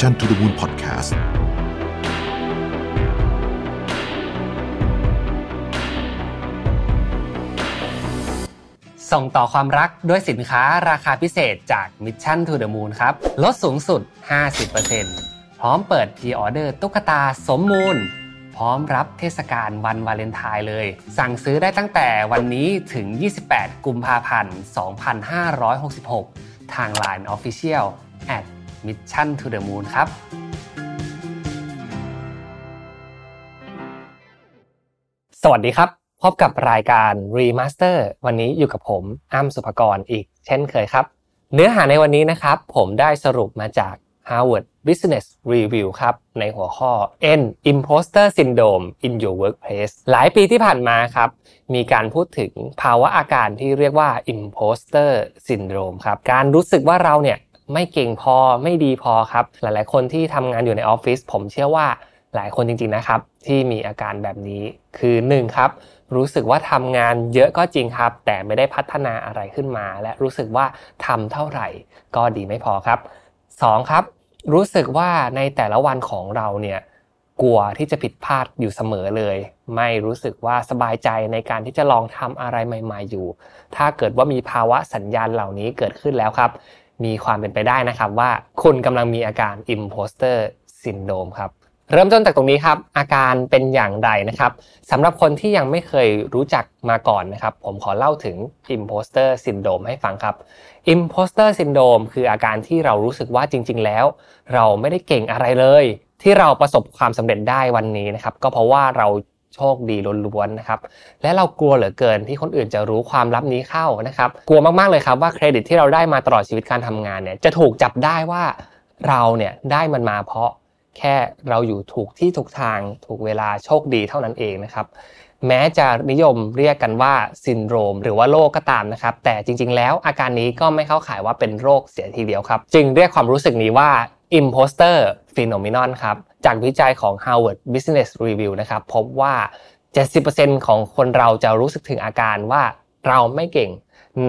Mission to the Moon Podcast ส่งต่อความรักด้วยสินค้าราคาพิเศษจาก Mission to the Moon ครับ ลดสูงสุด 50%พร้อมเปิด pre-order ตุ๊กตาสมมูล พร้อมรับเทศกาลวันวาเลนไทน์เลย สั่งซื้อได้ตั้งแต่วันนี้ถึง 28 กุมภาพันธ์ 2566 ทาง Line Official at Mission to the Moon ครับสวัสดีครับพบกับรายการ Remaster วันนี้อยู่กับผมอ้ำสุภกรอีกเช่นเคยครับ เนื้อหาในวันนี้นะครับ ผมได้สรุปมาจาก Harvard Business Review ครับ ในหัวข้อ N Imposter Syndrome in Your Workplace หลายปีที่ผ่านมาครับ มีการพูดถึงภาวะอาการที่เรียกว่า Imposter Syndrome ครับ การรู้สึกว่าเราเนี่ย ไม่เก่งพอไม่ดีพอครับ หลายๆ คนที่ทำงานอยู่ในออฟฟิศผมเชื่อว่าหลายคนจริงๆนะครับ ที่มีอาการแบบนี้คือ1ครับรู้สึกว่าทำงานเยอะก็จริงครับ แต่ไม่ได้พัฒนาอะไรขึ้นมา และรู้สึกว่าทำเท่าไหร่ก็ดีไม่พอครับ 2. ครับ รู้สึกว่าในแต่ละวันของเราเนี่ยกลัวที่จะผิดพลาดอยู่เสมอเลย ไม่รู้สึกว่าสบายใจในการที่จะลองทำอะไรใหม่ ๆอยู่ ถ้าเกิดว่ามีภาวะสัญญาณเหล่านี้เกิดขึ้นแล้วครับ มีความเป็นไปได้นะครับว่าคุณกำลังมีอาการ imposter syndrome ครับเริ่มต้นจากตรงนี้ครับอาการเป็นอย่างไรนะครับสำหรับคนที่ยังไม่เคยรู้จักมาก่อนนะครับ ผมขอเล่าถึง imposter syndrome ให้ฟังครับ imposter syndrome คืออาการที่เรารู้สึกว่าจริง ๆ แล้ว เราไม่ได้เก่งอะไรเลย ที่เราประสบความสำเร็จได้วันนี้นะครับ ก็เพราะว่าเรา โชคดีล้วนๆนะครับ และเรากลัวเหลือเกินที่คนอื่นจะรู้ความลับนี้เข้านะครับ กลัวมากๆเลยครับว่าเครดิตที่เราได้มาตลอดชีวิตการทำงานเนี่ยจะถูกจับได้ว่าเราเนี่ยได้มันมาเพราะแค่เราอยู่ถูกที่ถูกทางถูกเวลาโชคดีเท่านั้นเองนะครับ แม้จะนิยมเรียกกันว่าซินโดรม หรือว่าโรคก็ตามนะครับ แต่จริง ๆ แล้วอาการนี้ก็ไม่เข้าข่ายว่าเป็นโรคเสียทีเดียวครับ จึงเรียกความรู้สึกนี้ว่า imposter phenomenon ครับ จากวิจัยของ Harvard Business Review นะครับพบว่า 70%ของคนเราจะรู้สึกถึงอาการว่าเราไม่เก่ง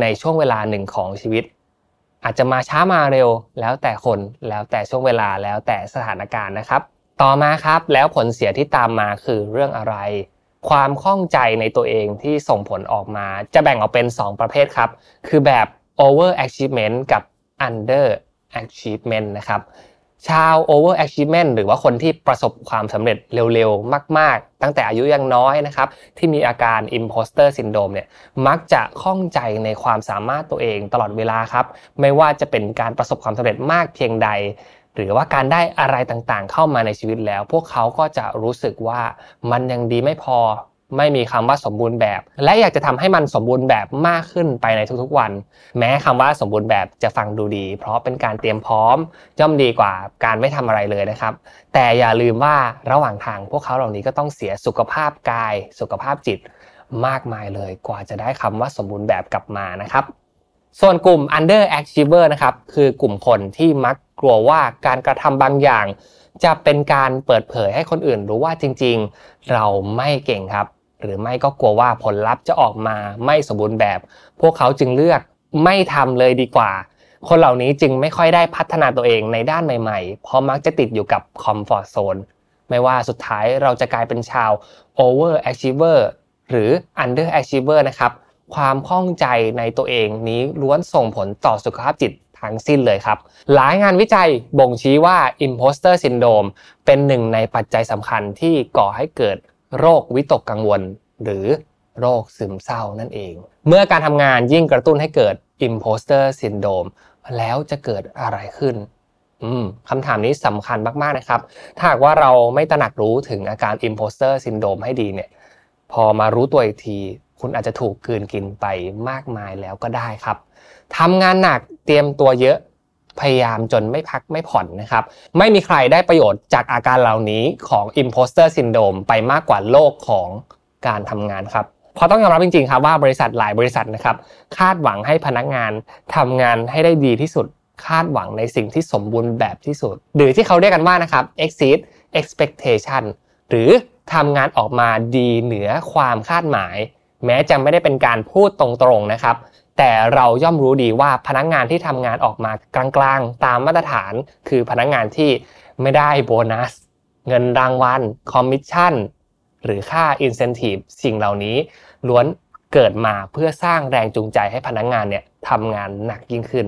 ในช่วงเวลาหนึ่งของชีวิต อาจจะมาช้ามาเร็ว แล้วแต่คนแล้วแต่ช่วงเวลาแล้วแต่สถานการณ์นะครับ ต่อมาครับแล้วผลเสียที่ตามมาคือเรื่องอะไร ความข้องใจในตัวเองที่ส่งผลออกมา จะแบ่งออกเป็น 2 ประเภทครับ คือแบบ over achievement กับ under achievement นะครับ ชาว over achievement หรือว่าคนที่ประสบความสำเร็จเร็วๆ มาก ๆ ตั้งแต่อายุยังน้อยนะครับ ที่มีอาการ imposter syndrome เนี่ยมักจะข้องใจในความสามารถตัวเองตลอดเวลาครับ ไม่ว่าจะเป็นการประสบความสำเร็จมากเพียงใด หรือว่าการได้อะไรต่างๆ เข้ามาในชีวิตแล้ว พวกเขาก็จะรู้สึกว่ามันยังดีไม่พอ ไม่มีคำว่าสมบูรณ์แบบ และอยากจะทำให้มันสมบูรณ์แบบมากขึ้นไปในทุกๆวัน แม้คำว่าสมบูรณ์แบบจะฟังดูดี เพราะเป็นการเตรียมพร้อมย่อมดีกว่าการไม่ทำอะไรเลยนะครับ แต่อย่าลืมว่าระหว่างทางพวกเขาเหล่านี้ก็ต้องเสียสุขภาพกาย สุขภาพจิตมากมายเลย กว่าจะได้คำว่าสมบูรณ์แบบกลับมานะครับ ส่วนกลุ่ม under achiever นะครับคือกลุ่มคนที่มักกลัวว่าการกระทำบางอย่าง จะเป็นการเปิดเผยให้คนอื่นรู้ว่าจริง ๆ เราไม่เก่งครับ หรือไม่ก็กลัวว่าผลลัพธ์จะออกมาไม่สมบูรณ์แบบ พวกเขาจึงเลือกไม่ทำเลยดีกว่า คนเหล่านี้จึงไม่ค่อยได้พัฒนาตัวเองในด้านใหม่ๆ เพราะมักจะติดอยู่กับคอมฟอร์ z โซนไม่ว่าสุดท้ายเราจะกลายเป็นชาว over achiever หรือ under achiever นะครับ ความข้องใจในตัวเองนี้ล้วนส่งผลต่อสุขภาพจิตทั้งสิ้นเลยครับ หลายงานวิจัยบ่งชี้ว่า imposter syndrome เป็นหนึ่งในปัจจัยสำคัญที่ก่อให้เกิด โรควิตกกังวล หรือโรคซึมเศร้านั่นเอง เมื่อการทำงานยิ่งกระตุ้นให้เกิด imposter syndrome แล้วจะเกิดอะไรขึ้นอืมคำถามนี้สำคัญมาก ๆ นะครับ ถ้าหากว่าเราไม่ตระหนักรู้ถึงอาการ imposter syndrome ให้ดีเนี่ย พอมารู้ตัวอีกที คุณอาจจะถูกกืนกินไปมากมายแล้วก็ได้ครับทำงานหนักเตรียมตัวเยอะ พยายามจนไม่พักไม่ผ่อนนะครับ ไม่มีใครได้ประโยชน์จากอาการเหล่านี้ของ imposter syndrome ไปมากกว่าโลกของการทำงานครับเพราะต้องยอมรับจริงๆครับว่าบริษัทหลายบริษัทนะครับคาดหวังให้พนักงานทำงานให้ได้ดีที่สุด คาดหวังในสิ่งที่สมบูรณ์แบบที่สุด หรือที่เขาเรียกกันว่านะครับ exceed expectation หรือทำงานออกมาดีเหนือความคาดหมาย แม้จะไม่ได้เป็นการพูดตรงๆนะครับ แต่เราย่อมรู้ดีว่าพนักงานที่ทำงานออกมากลางๆ ตามมาตรฐาน คือพนักงานที่ไม่ได้โบนัส เงินรางวัลคอมมิชชั่นหรือค่าอินเซนティブสิ่งเหล่านี้ล้วนเกิดมาเพื่อสร้างแรงจูงใจให้พนักงานเนี่ยทำงานหนักยิ่งขึ้น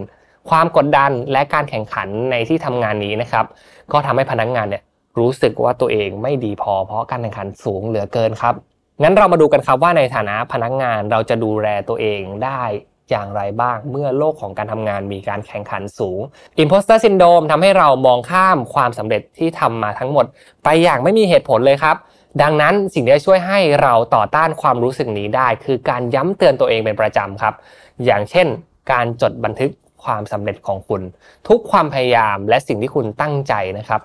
ความกดดันและการแข่งขันในที่ทำงานนี้นะครับ ก็ทำให้พนักงานเนี่ยรู้สึกว่าตัวเองไม่ดีพอเพราะการแข่งขันสูงเหลือเกินครับงั้นเรามาดูกันครับว่าในฐานะพนักงานเราจะดูแลตัวเองได้ อย่างไรบ้างเมื่อโลกของการทำงานมีการแข่งขันสูง Imposter Syndrome ทำให้เรามองข้ามความสำเร็จที่ทำมาทั้งหมด ไปอย่างไม่มีเหตุผลเลยครับ ดังนั้นสิ่งที่ช่วยให้เราต่อต้านความรู้สึกนี้ได้ คือการย้ำเตือนตัวเองเป็นประจำครับ อย่างเช่น การจดบันทึกความสำเร็จของคุณ ทุกความพยายามและสิ่งที่คุณตั้งใจนะครับ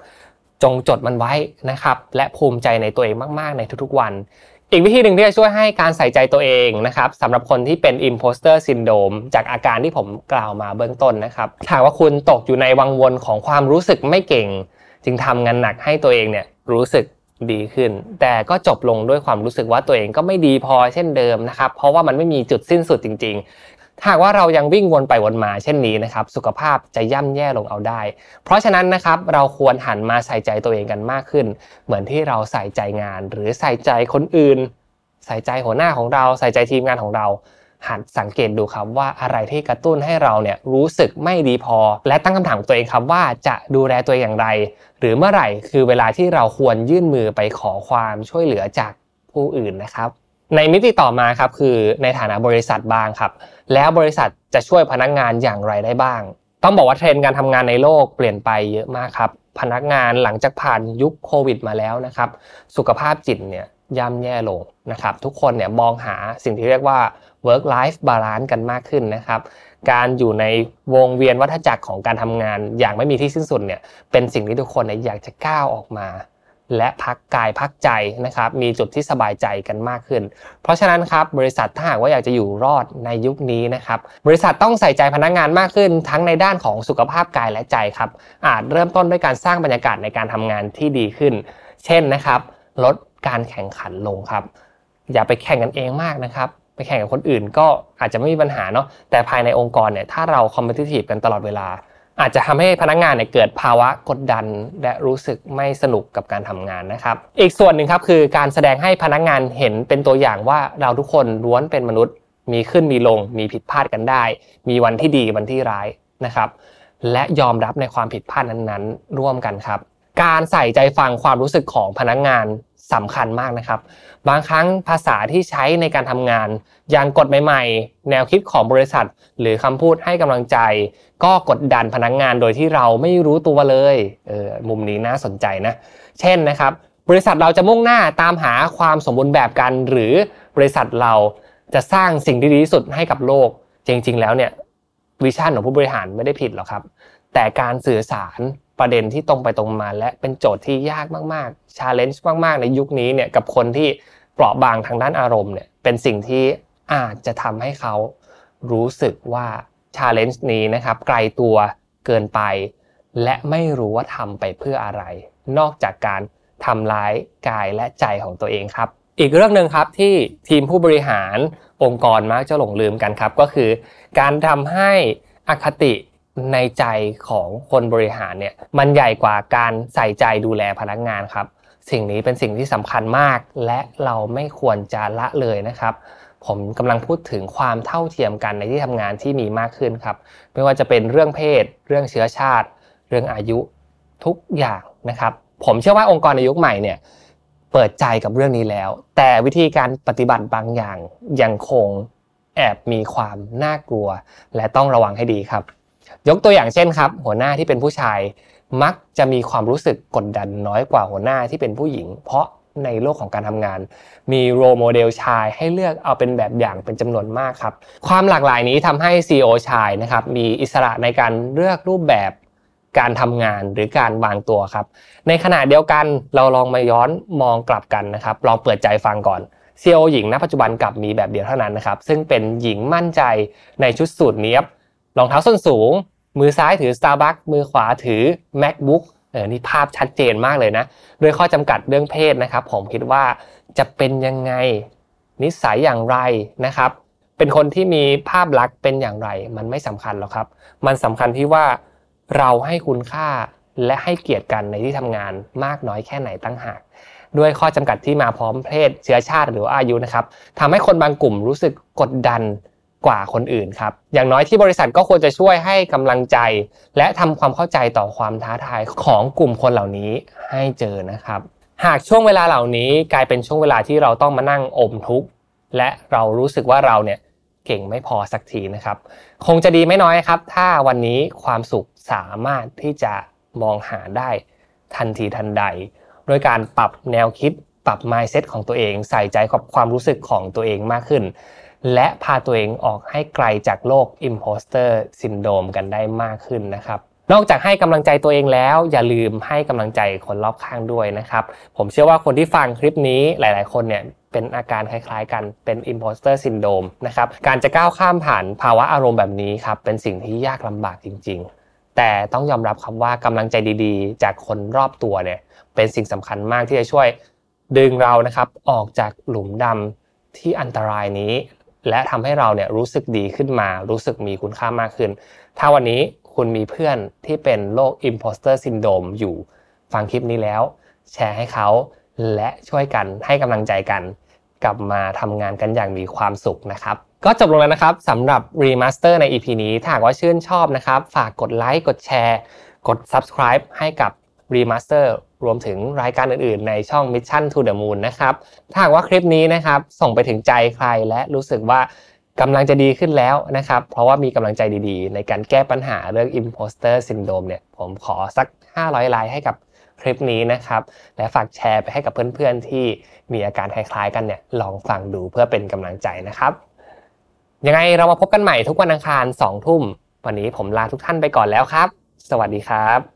จงจดมันไว้นะครับ และภูมิใจในตัวเองมาก ๆ ในทุกๆวัน อีกวิธีหนึ่งที่จะช่วยให้การใส่ใจตัวเองนะครับสำหรับคนที่เป็น imposter syndrome จากอาการที่ผมกล่าวมาเบื้องต้นนะครับถ้าว่าคุณตกอยู่ในวังวนของความรู้สึกไม่เก่ง จึงทำงานหนักให้ตัวเองเนี่ยรู้สึกดีขึ้น แต่ก็จบลงด้วยความรู้สึกว่าตัวเองก็ไม่ดีพอเช่นเดิมนะครับ เพราะว่ามันไม่มีจุดสิ้นสุดจริง ถ้าหากว่าเรายังวิ่งวนไปวนมาเช่นนี้นะครับสุขภาพจะย่ำแย่ลงเอาได้ เพราะฉะนั้นนะครับเราควรหันมาใส่ใจตัวเองกันมากขึ้น เหมือนที่เราใส่ใจงาน หรือใส่ใจคนอื่น ใส่ใจหัวหน้าของเรา ใส่ใจทีมงานของเรา หันสังเกตดูครับว่าอะไรที่กระตุ้นให้เราเนี่ยรู้สึกไม่ดีพอ และตั้งคำถามตัวเองครับว่าจะดูแลตัวเองอย่างไร หรือเมื่อไหร่คือเวลาที่เราควรยื่นมือไปขอความช่วยเหลือจากผู้อื่นนะครับ ในมิติต่อมาครับคือในฐานะบริษัทบ้างครับ แล้วบริษัทจะช่วยพนักงานอย่างไรได้บ้าง ต้องบอกว่าเทรนด์การทำงานในโลกเปลี่ยนไปเยอะมากครับ พนักงานหลังจากผ่านยุคโควิด มาแล้วนะครับ สุขภาพจิตเนี่ยย่ำแย่ลงนะครับ ทุกคนเนี่ยมองหาสิ่งที่เรียกว่า work life balance กันมากขึ้นนะครับ การอยู่ในวงเวียนวัฏจักรของการทำงานอย่างไม่มีที่สิ้นสุดเนี่ยเป็นสิ่งที่ทุกคนอยากจะก้าวออกมา และพักกายพักใจนะครับ มีจุดที่สบายใจกันมากขึ้น เพราะฉะนั้นครับบริษัทถ้าหากว่าอยากจะอยู่รอดในยุคนี้นะครับ บริษัทต้องใส่ใจพนักงานมากขึ้น ทั้งในด้านของสุขภาพกายและใจครับ อาจเริ่มต้นด้วยการสร้างบรรยากาศในการทำงานที่ดีขึ้น เช่นนะครับ ลดการแข่งขันลงครับ อย่าไปแข่งกันเองมากนะครับไปแข่งกับคนอื่นก็อาจจะไม่มีปัญหาเนาะแต่ภายในองค์กรเนี่ยถ้าเราคอมเพลติฟกันตลอดเวลา อาจจะทำให้พนักงานเนี่ยเกิดภาวะกดดัน และรู้สึกไม่สนุกกับการทำงานนะครับ อีกส่วนหนึ่งครับคือการแสดงให้พนักงานเห็นเป็นตัวอย่างว่าเราทุกคนล้วนเป็นมนุษย์ มีขึ้นมีลง มีผิดพลาดกันได้ มีวันที่ดีวันที่ร้ายนะครับ และยอมรับในความผิดพลาดนั้นๆ ร่วมกันครับ การใส่ใจฟังความรู้สึกของพนักงาน สำคัญมากนะครับ บางครั้งภาษาที่ใช้ในการทำงาน อย่างกฎใหม่ๆ แนวคิดของบริษัท หรือคำพูดให้กำลังใจ ก็กดดันพนักงานโดยที่เราไม่รู้ตัวเลยเออมุมนี้น่าสนใจนะ เช่นนะครับ บริษัทเราจะมุ่งหน้าตามหาความสมบูรณ์แบบกัน หรือบริษัทเราจะสร้างสิ่งที่ดีที่สุดให้กับโลก จริง ๆ แล้วเนี่ย vision ของผู้บริหารไม่ได้ผิดหรอกครับ แต่การสื่อสาร ประเด็นที่ตรงไปตรงมา และเป็นโจทย์ที่ยากมากๆ challenge มากๆ ในยุคนี้เนี่ยกับคนที่เปราะบางทางด้านอารมณ์เนี่ยเป็นสิ่งที่อาจจะทำให้เขารู้สึกว่า challenge นี้นะครับไกลตัวเกินไป และไม่รู้ว่าทำไปเพื่ออะไร นอกจากการทำร้ายกายและใจของตัวเองครับ อีกเรื่องหนึ่งครับที่ทีมผู้บริหารองค์กรมักจะหลงลืมกันครับ ก็คือ การทำให้อคติ ในใจของคนบริหารเนี่ยมันใหญ่กว่าการใส่ใจดูแลพนักงานครับ สิ่งนี้เป็นสิ่งที่สำคัญมาก และเราไม่ควรจะละเลยนะครับ ผมกำลังพูดถึงความเท่าเทียมกันในที่ทำงานที่มีมากขึ้นครับ ไม่ว่าจะเป็นเรื่องเพศ เรื่องเชื้อชาติ เรื่องอายุทุกอย่างนะครับ ผมเชื่อว่าองค์กรในยุคใหม่เนี่ยเปิดใจกับเรื่องนี้แล้ว แต่วิธีการปฏิบัติบางอย่างยังคงแอบมีความน่ากลัว และต้องระวังให้ดีครับ ยกตัวอย่างเช่นครับ หัวหน้าที่เป็นผู้ชาย มักจะมีความรู้สึกกดดันน้อยกว่าหัวหน้าที่เป็นผู้หญิง เพราะในโลกของการทำงาน มี role model ชายให้เลือกเอาเป็นแบบอย่างเป็นจำนวนมากครับ ความหลากหลายนี้ทำให้ CEO ชายนะครับมีอิสระในการเลือกรูปแบบการทำงานหรือการวางตัวครับ ในขณะเดียวกันเราลองมาย้อนมองกลับกันนะครับลองเปิดใจฟังก่อน CEO หญิงณปัจจุบันกลับมีแบบเดียวเท่านั้นนะครับ ซึ่งเป็นหญิงมั่นใจในชุดสูทเนี้ยบ รองเท้าส้นสูง มือซ้ายถือ Starbucks มือขวาถือ MacBook เออนี่ภาพชัดเจนมากเลยนะด้วยข้อจำกัดเรื่องเพศนะครับ ผมคิดว่าจะเป็นยังไงนิสัยอย่างไรนะครับ เป็นคนที่มีภาพลักษณ์เป็นอย่างไร มันไม่สำคัญหรอกครับ มันสำคัญที่ว่าเราให้คุณค่าและให้เกียรติกันในที่ทำงานมากน้อยแค่ไหนตั้งหากด้วยข้อจำกัดที่มาพร้อมเพศเชื้อชาติหรืออายุนะครับทำให้คนบางกลุ่มรู้สึกกดดัน กว่าคนอื่นครับ อย่างน้อยที่บริษัทก็ควรจะช่วยให้กำลังใจ และทำความเข้าใจต่อความท้าทายของกลุ่มคนเหล่านี้ให้เจอนะครับ หากช่วงเวลาเหล่านี้กลายเป็นช่วงเวลาที่เราต้องมานั่งอมทุกข์และเรารู้สึกว่าเราเนี่ยเก่งไม่พอสักทีนะครับ คงจะดีไม่น้อยครับ ถ้าวันนี้ความสุขสามารถที่จะมองหาได้ทันทีทันใด โดยการปรับแนวคิดปรับ mindset ของตัวเอง ใส่ใจกับความรู้สึกของตัวเองมากขึ้น และพาตัวเองออกให้ไกลจากโลก imposter syndrome กันได้มากขึ้นนะครับนอกจากให้กำลังใจตัวเองแล้ว อย่าลืมให้กำลังใจคนรอบข้างด้วยนะครับ ผมเชื่อว่าคนที่ฟังคลิปนี้หลาย ๆ คนเนี่ยเป็นอาการคล้าย ๆ กันเป็น imposter syndrome นะครับการจะก้าวข้ามผ่านภาวะอารมณ์แบบนี้ครับเป็นสิ่งที่ยากลำบากจริง ๆ แต่ต้องยอมรับครับว่ากำลังใจดีๆ จากคนรอบตัวเนี่ยเป็นสิ่งสำคัญมากที่จะช่วยดึงเรานะครับออกจากหลุมดำที่อันตรายนี้ และทำให้เราเนี่ยรู้สึกดีขึ้นมา รู้สึกมีคุณค่ามากขึ้น ถ้าวันนี้คุณมีเพื่อนที่เป็นโรค imposter syndrome อยู่ฟังคลิปนี้แล้ว แชร์ให้เขา และช่วยกันให้กำลังใจกัน กลับมาทำงานกันอย่างมีความสุขนะครับ ก็จบลงแล้วนะครับสำหรับ Remaster ใน EP นี้ถ้าหากว่าชื่นชอบนะครับ ฝากกดไลค์กดแชร์ กด Subscribe ให้กับ Remaster รวมถึงรายการอื่นๆ ในช่อง Mission to the Moon นะครับ ถ้าหากว่าคลิปนี้นะครับส่งไปถึงใจใครและรู้สึกว่ากำลังจะดีขึ้นแล้วนะครับ เพราะว่ามีกำลังใจดีๆ ในการแก้ปัญหาเรื่อง Imposter Syndrome เนี่ย ผมขอสัก 500 ไลค์ให้กับคลิปนี้นะครับ และฝากแชร์ไปให้กับเพื่อนๆ ที่มีอาการคล้ายๆ กันเนี่ย ลองฟังดูเพื่อเป็นกำลังใจนะครับ ยังไงเรามาพบกันใหม่ทุกวันอังคารสองทุ่ม วันนี้ผมลาทุกท่านไปก่อนแล้วครับ สวัสดีครับ